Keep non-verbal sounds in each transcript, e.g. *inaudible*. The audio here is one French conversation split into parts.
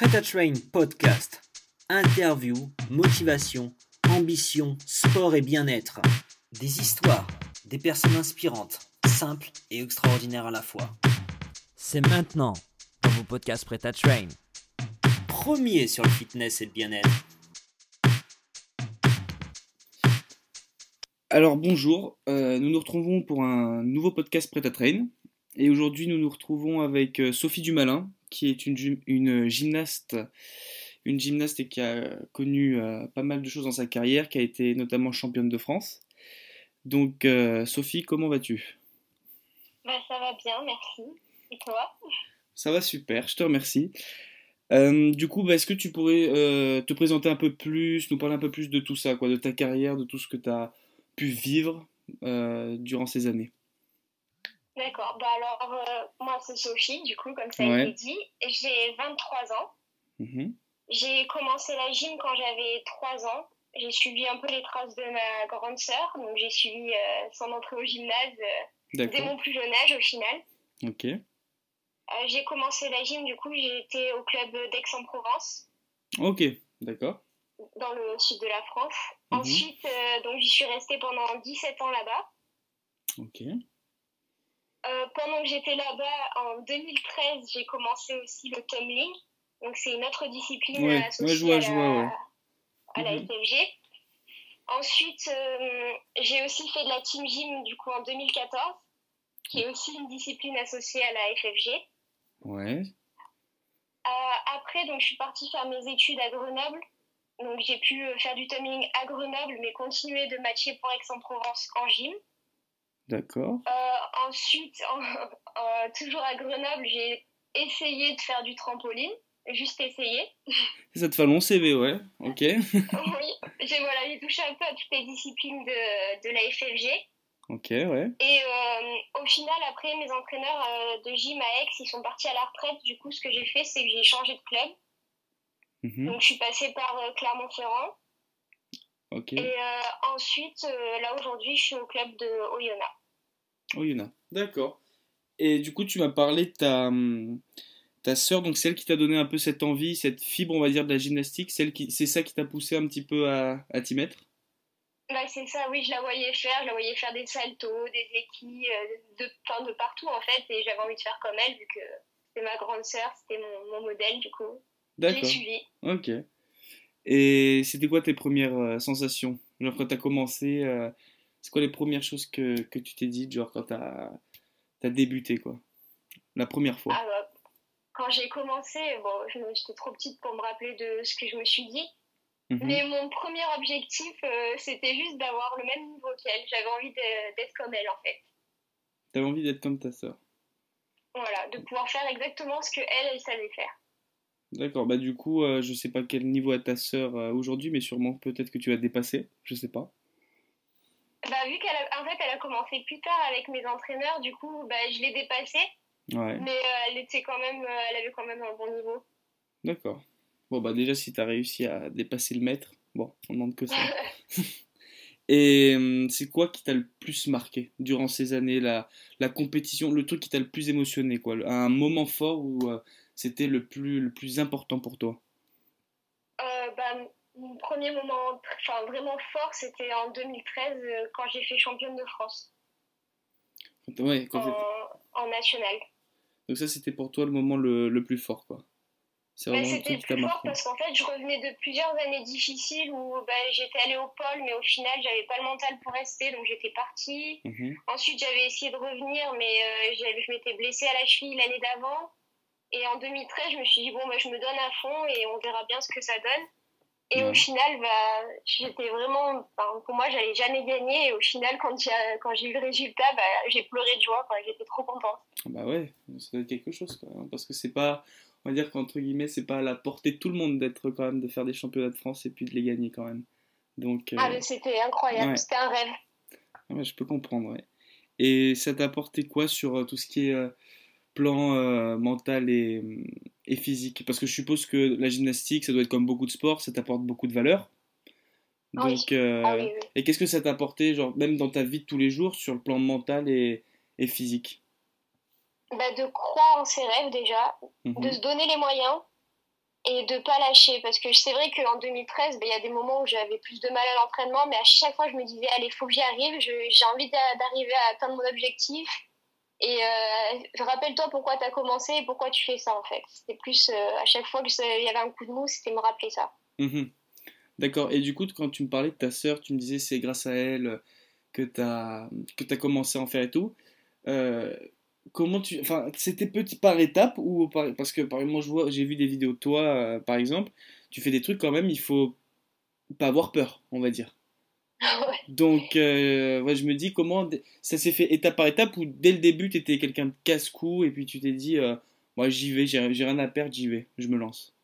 Prêt à Train podcast. Interview, motivation, ambition, sport et bien-être. Des histoires, des personnes inspirantes, simples et extraordinaires à la fois. C'est maintenant dans vos podcasts Prêt à Train. Premier sur le fitness et le bien-être. Alors bonjour, euh, nous nous retrouvons pour un nouveau podcast Prêt à Train. Et aujourd'hui, nous nous retrouvons avec euh, Sophie Dumalin, qui est une, gym- une gymnaste, une gymnaste et qui a connu euh, pas mal de choses dans sa carrière, qui a été notamment championne de France. Donc, euh, Sophie, comment vas-tu? Bah, ça va bien, merci. Et toi? Ça va super, je te remercie. Euh, du coup, bah, est-ce que tu pourrais te présenter un peu plus, nous parler un peu plus de tout ça, quoi, de ta carrière, de tout ce que tu as pu vivre durant ces années? D'accord. Bah alors, euh, moi, c'est Sophie, du coup, comme ça Ouais. été dit. J'ai 23 ans. Mhm. J'ai commencé la gym quand j'avais 3 ans. J'ai suivi un peu les traces de ma grande sœur. Donc, j'ai suivi euh, son entrée au gymnase euh, dès mon plus jeune âge, au final. ok. Euh, j'ai commencé la gym, du coup, j'ai été au club d'Aix-en-Provence, Ok, d'accord. dans le sud de la France. Mhm. Ensuite, donc, j'y suis restée pendant 17 ans là-bas. Ok. Euh, pendant que j'étais là-bas, en 2013, j'ai commencé aussi le tumbling. Donc, c'est une autre discipline Ouais, euh, ouais, associée je vois, à, la, ouais. à la Mhm. FFG. Ensuite, euh, j'ai aussi fait de la team gym du coup en 2014, qui est aussi une discipline associée à la FFG. Ouais. Euh, après, donc, je suis partie faire mes études à Grenoble. Donc, j'ai pu faire du tumbling à Grenoble, mais continuer de matcher pour Aix-en-Provence en gym. D'accord. Euh, ensuite, en- *laughs* euh, toujours à Grenoble, j'ai essayé de faire du trampoline, juste essayé. Ça te fait long CV, ouais. Ok. *laughs* oui, j'ai voilà, j'ai touché un peu à toutes les disciplines de, de la FFG. Ok, ouais. Et euh, au final, après, mes entraîneurs de gym à Aix, ils sont partis à la retraite. Du coup, ce que j'ai fait, c'est que j'ai changé de club. Mhm. Donc, je suis passée par Clermont-Ferrand. Ok. Et euh, ensuite, euh, là, aujourd'hui, je suis au club de Oyonnax. Oh, il y en a. D'accord. Et du coup, tu m'as parlé de ta, hum, ta sœur, donc celle qui t'a donné un peu cette envie, cette fibre, on va dire, de la gymnastique, celle qui, c'est ça qui t'a poussé un petit peu à, à t'y mettre? Bah, c'est ça, oui, je la voyais faire. Je la voyais faire des saltos, des équilles, euh, de, enfin, de partout en fait. Et j'avais envie de faire comme elle, vu que c'était ma grande sœur, c'était mon, mon modèle, du coup. D'accord. suivi. Ok. Et c'était quoi tes premières euh, sensations? Genre quand t'as commencé, euh, c'est quoi les premières choses que, que tu t'es dit, genre quand t'as as débuté, quoi? La première fois. Ah, bah, quand j'ai commencé, bon, j'étais trop petite pour me rappeler de ce que je me suis dit. Mhm. Mais mon premier objectif, euh, c'était juste d'avoir le même niveau qu'elle. J'avais envie d'être comme elle, en fait. T'avais envie d'être comme ta sœur. Voilà, de pouvoir faire exactement ce que elle, elle savait faire. D'accord, bah du coup, euh, je sais pas quel niveau a ta sœur euh, aujourd'hui, mais sûrement peut-être que tu as dépassé, je sais pas. Bah, vu qu'elle a, en fait, elle a commencé plus tard avec mes entraîneurs, du coup, bah, je l'ai dépassée. Ouais, Mais euh, elle était quand même, euh, elle avait quand même un bon niveau. d'accord. Bon, bah déjà, si t'as réussi à dépasser le maître, bon, on demande que ça. *laughs* Et hum, c'est quoi qui t'a le plus marqué durant ces années, la, la compétition, le truc qui t'a le plus émotionné, quoi, un moment fort où euh, c'était le plus, le plus important pour toi? Euh, premier moment, enfin vraiment fort, c'était en 2013 euh, quand j'ai fait championne de France Ouais, quand t'étais- en, en national. Donc ça, c'était pour toi le moment le, le plus fort, quoi. C'est Bah, vraiment le c'était t'a plus fort parce qu'en fait, je revenais de plusieurs années difficiles où bah, j'étais allée au pôle, mais au final, j'avais pas le mental pour rester, donc j'étais partie. Mhm. Ensuite, j'avais essayé de revenir, mais euh, je m'étais blessée à la cheville l'année d'avant. Et en 2013, je me suis dit, bon, bah, je me donne à fond et on verra bien ce que ça donne. Et Ouais. au final, bah, j'étais vraiment. enfin, pour moi, j'allais jamais gagner. Et au final, quand j'ai quand j'ai eu le résultat, bah, j'ai pleuré de joie. Enfin, j'étais trop contente. Bah ouais, ça doit être quelque chose, quoi. hein, Parce que c'est pas, on va dire qu'entre guillemets, c'est pas à la portée de tout le monde d'être quand même, de faire des championnats de France et puis de les gagner quand même. Donc, euh, Ah, mais c'était incroyable. ouais. C'était un rêve. ouais, je peux comprendre, ouais. Et ça t'a apporté quoi sur euh, tout ce qui est euh, plan euh, mental et, et physique? Parce que je suppose que la gymnastique, ça doit être comme beaucoup de sports, ça t'apporte beaucoup de valeur. Oui. Donc, euh, Ah oui, oui. et qu'est-ce que ça t'a apporté, genre, même dans ta vie de tous les jours, sur le plan mental et, et physique? Bah, de croire en ses rêves déjà, Mhm. de se donner les moyens et de pas lâcher parce que c'est vrai qu'en 2013 ben, il y a des moments où j'avais plus de mal à l'entraînement mais à chaque fois je me disais allez faut que j'y arrive j'ai envie d'arriver à atteindre mon objectif et euh, rappelle-toi pourquoi tu as commencé et pourquoi tu fais ça en fait. C'était plus euh, à chaque fois qu'il y avait un coup de mou c'était me rappeler ça. Mhm. d'accord. Et du coup quand tu me parlais de ta sœur tu me disais c'est grâce à elle que tu as as commencé à en faire et tout. Euh, comment tu enfin c'était petit par étape ou parce que par moi je vois j'ai vu des vidéos de toi euh, par exemple. Tu fais des trucs quand même il faut pas avoir peur on va dire donc euh, ouais, je me dis comment ça s'est fait étape par étape ou dès le début tu étais quelqu'un de casse-cou et puis tu t'es dit euh, moi j'y vais j'ai rien à perdre j'y vais je me lance.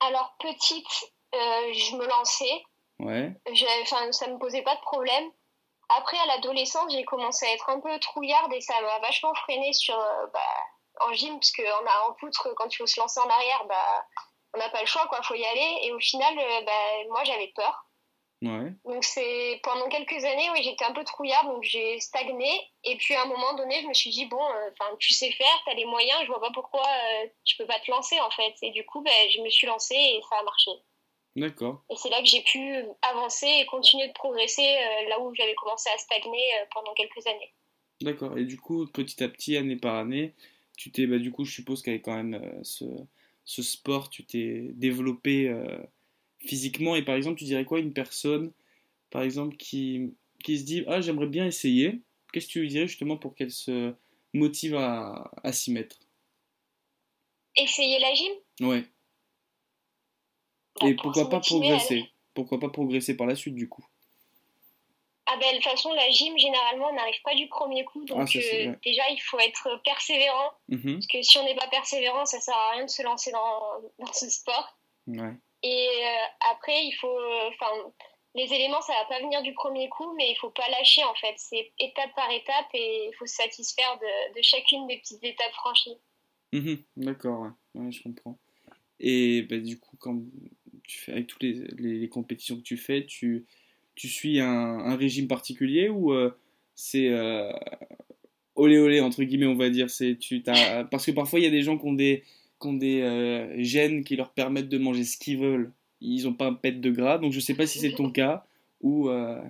Alors petite je me lançais. Ouais. Enfin ça me posait pas de problème. Après, à l'adolescence, j'ai commencé à être un peu trouillarde et ça m'a vachement freiné sur, euh, bah, en gym, parce qu'en en poutre, quand il faut se lancer en arrière, bah, on n'a pas le choix, quoi, faut y aller. Et au final, euh, bah, moi, j'avais peur. Ouais. Donc c'est pendant quelques années, oui, j'étais un peu trouillarde, donc j'ai stagné. Et puis à un moment donné, je me suis dit bon, euh, enfin, tu sais faire, tu as les moyens, je vois pas pourquoi tu peux pas te lancer en fait. Et du coup, ben, je me suis lancée et ça a marché. D'accord. Et c'est là que j'ai pu avancer et continuer de progresser euh, là où j'avais commencé à stagner euh, pendant quelques années. D'accord. Et du coup, petit à petit, année par année, tu t'es, bah, du coup, je suppose qu'avec quand même euh, ce, ce, sport, tu t'es développé physiquement. Et par exemple, tu dirais quoi une personne, par exemple, qui, qui se dit Ah, j'aimerais bien essayer Qu'est-ce que tu lui dirais justement pour qu'elle se motive à, à s'y mettre? Essayer la gym? Ouais. Et pourquoi pas progresser Pourquoi pas progresser par la suite du coup? Ah ben, de toute façon, la gym, généralement, on n'arrive pas du premier coup. Donc, ah, euh, déjà, il faut être persévérant. Mhm. Parce que si on n'est pas persévérant, ça sert à rien de se lancer dans, dans ce sport. Ouais. Et euh, après, il faut. Enfin, les éléments, ça va pas venir du premier coup, mais il faut pas lâcher, en fait. C'est étape par étape et il faut se satisfaire de, chacune des petites étapes franchies. Mhm. D'accord, ouais. je comprends. Et bah, du coup, quand avec toutes les, compétitions que tu fais, tu, tu suis un, régime particulier ou euh, c'est euh, olé olé entre guillemets on va dire? C'est tu parce que parfois il y a des gens qui ont des qui ont des euh, gènes qui leur permettent de manger ce qu'ils veulent ils n'ont pas un pet de gras donc je sais pas si c'est ton *laughs* cas ou non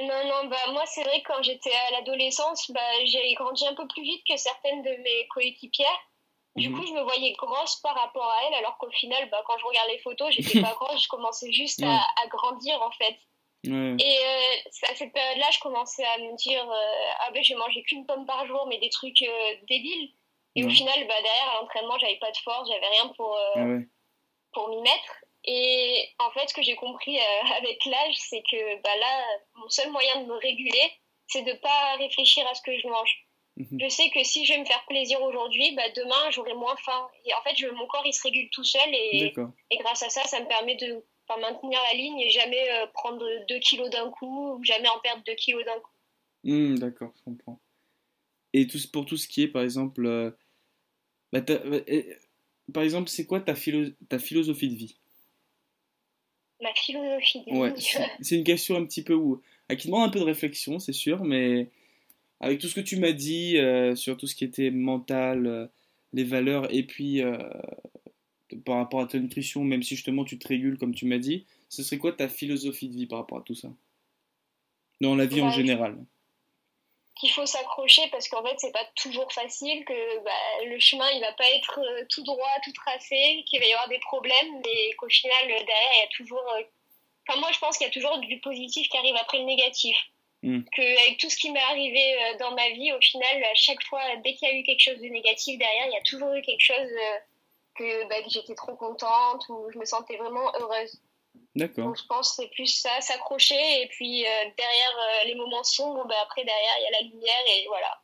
non non bah moi c'est vrai que quand j'étais à l'adolescence bah j'ai grandi un peu plus vite que certaines de mes coéquipières du mhm. coup, je me voyais grosse par rapport à elle, alors qu'au final, bah, quand je regarde les photos, j'étais *laughs* pas grosse, je commençais juste à, à, grandir en fait. Et euh, à cette période-là, je commençais à me dire euh, Ah ben, je mangeais qu'une pomme par jour, mais des trucs euh, débiles. Et au final, bah, derrière, à l'entraînement, j'avais pas de force, j'avais rien pour, ah pour m'y mettre. Et en fait, ce que j'ai compris *laughs* avec l'âge, c'est que bah, là, mon seul moyen de me réguler, c'est de pas réfléchir à ce que je mange. Mhm. Je sais que si je vais me faire plaisir aujourd'hui, bah demain j'aurai moins faim. Et en fait, je, mon corps il se régule tout seul et, et grâce à ça, ça me permet de maintenir la ligne et jamais euh, prendre 2 kilos d'un coup ou jamais en perdre 2 kilos d'un coup. Hmm, d'accord, je comprends. Et tout, pour tout ce qui est, par exemple, euh, bah, bah par exemple, c'est quoi ta, philo ta philosophie de vie? Ma philosophie de vie. ouais, C'est une question un petit peu où, qui demande un peu de réflexion, c'est sûr, mais avec tout ce que tu m'as dit euh, sur tout ce qui était mental, euh, les valeurs, et puis euh, par rapport à ta nutrition, même si justement tu te régules comme tu m'as dit, ce serait quoi ta philosophie de vie par rapport à tout ça? Dans la vie en bah, général Qu'il faut s'accrocher parce qu'en fait c'est pas toujours facile, que bah, le chemin il va pas être tout droit, tout tracé, qu'il va y avoir des problèmes, mais qu'au final derrière il y a toujours. Enfin moi je pense qu'il y a toujours du positif qui arrive après le négatif. Mm. Qu'avec tout ce qui m'est arrivé euh, dans ma vie, au final, à chaque fois, dès qu'il y a eu quelque chose de négatif derrière, il y a toujours eu quelque chose euh, que, bah, que j'étais trop contente ou je me sentais vraiment heureuse. D'accord. Donc je pense que c'est plus ça, s'accrocher et puis euh, derrière les moments sombres, bah, après derrière il y a la lumière et voilà.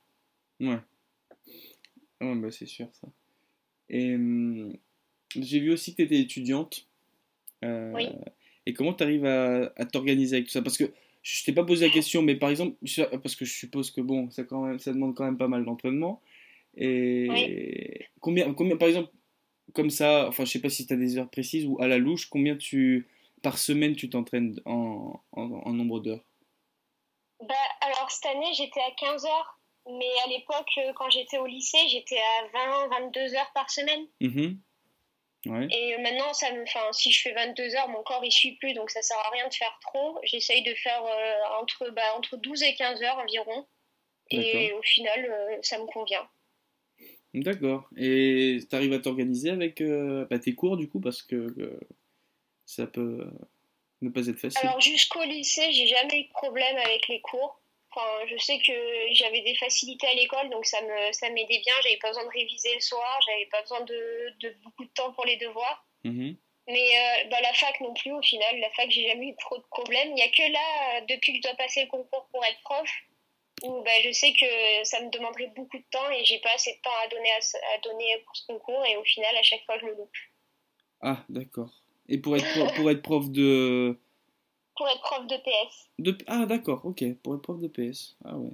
Ouais. Ouais, bah c'est sûr ça. Et hum, j'ai vu aussi que tu étais étudiante. oui. Et comment tu arrives à, à t'organiser avec tout ça? Parce que je t'ai pas posé la question, mais par exemple, parce que je suppose que bon, ça, quand même, ça demande quand même pas mal d'entraînement. Et combien, combien, par exemple, comme ça, enfin, je sais pas si tu as des heures précises ou à la louche, combien tu, par semaine tu t'entraînes en, en, nombre d'heures bah, Alors, cette année, j'étais à 15 heures, mais à l'époque, euh, quand j'étais au lycée, j'étais à 20, 22 heures par semaine. Mm-hmm. Et maintenant, ça me, si je fais 22 heures, mon corps il suit plus, donc ça sert à rien de faire trop. J'essaye de faire euh, entre, bah, entre 12 et 15 heures environ. Et au final, euh, ça me convient. D'accord. Et tu arrives à t'organiser avec euh, bah, tes cours du coup parce que ça peut ne pas être facile. Alors jusqu'au lycée, j'ai jamais eu de problème avec les cours. Enfin, je sais que j'avais des facilités à l'école, donc ça me ça m'aidait bien. J'avais pas besoin de réviser le soir, j'avais pas besoin de, de, beaucoup de temps pour les devoirs. Mm-hmm. Mais euh, bah, la fac non plus, au final, la fac, j'ai jamais eu trop de problèmes. Il n'y a que là, depuis que je dois passer le concours pour être prof, où bah, je sais que ça me demanderait beaucoup de temps et j'ai pas assez de temps à donner, à, donner pour ce concours et au final, à chaque fois, je le loupe. Ah, d'accord. Et pour être, pour être prof de. Pour être prof de PS. De... Ah, d'accord, ok. Pour être prof de PS. Ah ouais.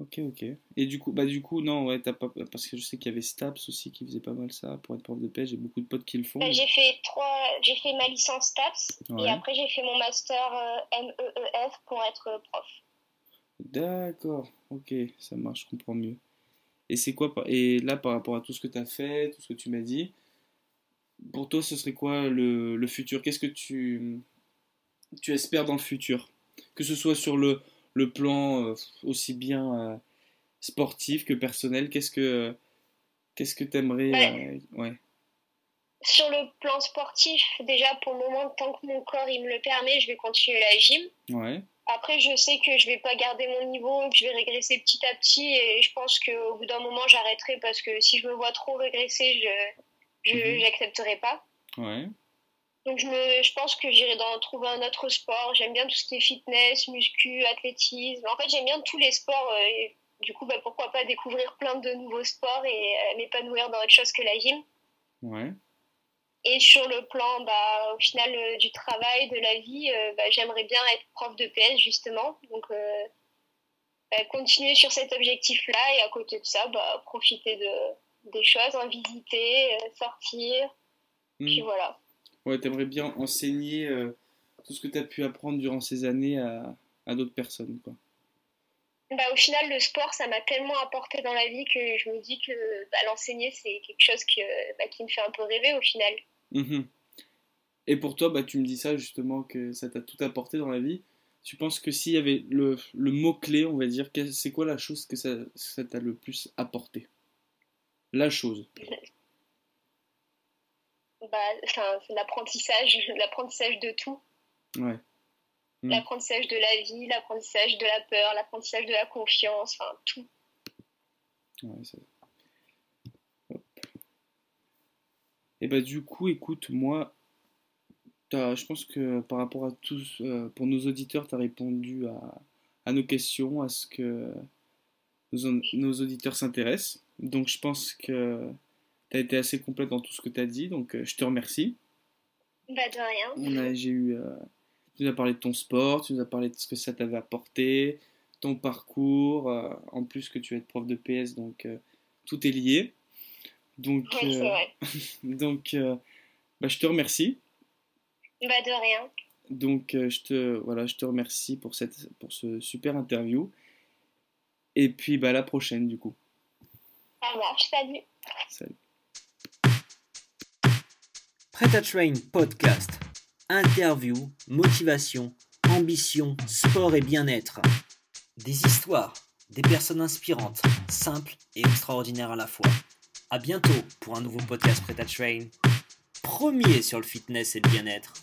Ok, ok. Et du coup, bah du coup, non, ouais, t'as pas, parce que je sais qu'il y avait Staps aussi qui faisait pas mal ça pour être prof de PS. J'ai beaucoup de potes qui le font. Bah, j'ai fait trois, j'ai fait ma licence Staps et après j'ai fait mon master euh, MEEF pour être prof. D'accord, ok, ça marche, je comprends mieux. Et c'est quoi, et là par rapport à tout ce que tu as fait, tout ce que tu m'as dit, pour toi ce serait quoi le, le futur? Qu'est-ce que tu, tu espères dans le futur? Que ce soit sur le, le plan euh, aussi bien euh, sportif que personnel, qu'est-ce que qu'est-ce que tu aimerais ouais. Sur le plan sportif, déjà pour le moment, tant que mon corps il me le permet, je vais continuer la gym. Ouais. Après, je sais que je vais pas garder mon niveau, que je vais régresser petit à petit, et je pense qu'au bout d'un moment, j'arrêterai parce que si je me vois trop régresser, je n'accepterai mhm. pas. Ouais. Donc, je, me, je pense que j'irai dans trouver un autre sport. J'aime bien tout ce qui est fitness, muscu, athlétisme. En fait, j'aime bien tous les sports. Euh, et du coup, bah, pourquoi pas découvrir plein de nouveaux sports et euh, m'épanouir dans autre chose que la gym. Ouais. Et sur le plan, bah, au final, euh, du travail, de la vie, euh, bah, j'aimerais bien être prof de PS, justement. Donc, bah, continuer sur cet objectif-là et à côté de ça, bah, profiter de, des choses, en visiter, sortir. Hmm. Puis voilà. Ouais, t'aimerais bien enseigner tout ce que tu as pu apprendre durant ces années à, à d'autres personnes, quoi. Bah, au final, le sport, ça m'a tellement apporté dans la vie que je me dis que bah, l'enseigner, c'est quelque chose que, bah, qui me fait un peu rêver au final. Mhm. Et pour toi, bah, tu me dis ça justement, que ça t'a tout apporté dans la vie. Tu penses que s'il y avait le, le mot-clé, on va dire, c'est quoi la chose que ça, ça t'a le plus apporté? La chose. Bah, c'est l'apprentissage, *laughs* l'apprentissage de tout. Ouais. Mm. L'apprentissage de la vie, l'apprentissage de la peur, l'apprentissage de la confiance, enfin tout. Ouais. Et bah du coup, écoute, moi, je pense que par rapport à tous, euh, pour nos auditeurs, tu as répondu à, à, nos questions, à ce que nos, nos auditeurs s'intéressent. Donc je pense que tu as été assez complète dans tout ce que tu as dit, donc euh, je te remercie. Bah de rien. J'ai eu... Euh, tu nous as parlé de ton sport, tu nous as parlé de ce que ça t'avait apporté, ton parcours, en plus que tu es prof de PS, donc tout est lié. Donc, euh, *laughs* donc euh, bah, je te remercie. Bah, de rien. Donc, euh, je, te, voilà, je te remercie pour, cette, pour ce super interview. Et puis, bah, à la prochaine, du coup. Ça salut. Salut. Prêt à Train Podcast. Interview, motivation, ambition, sport et bien-être. Des histoires, des personnes inspirantes, simples et extraordinaires à la fois. A bientôt pour un nouveau podcast Prêt à Train. Premier sur le fitness et le bien-être.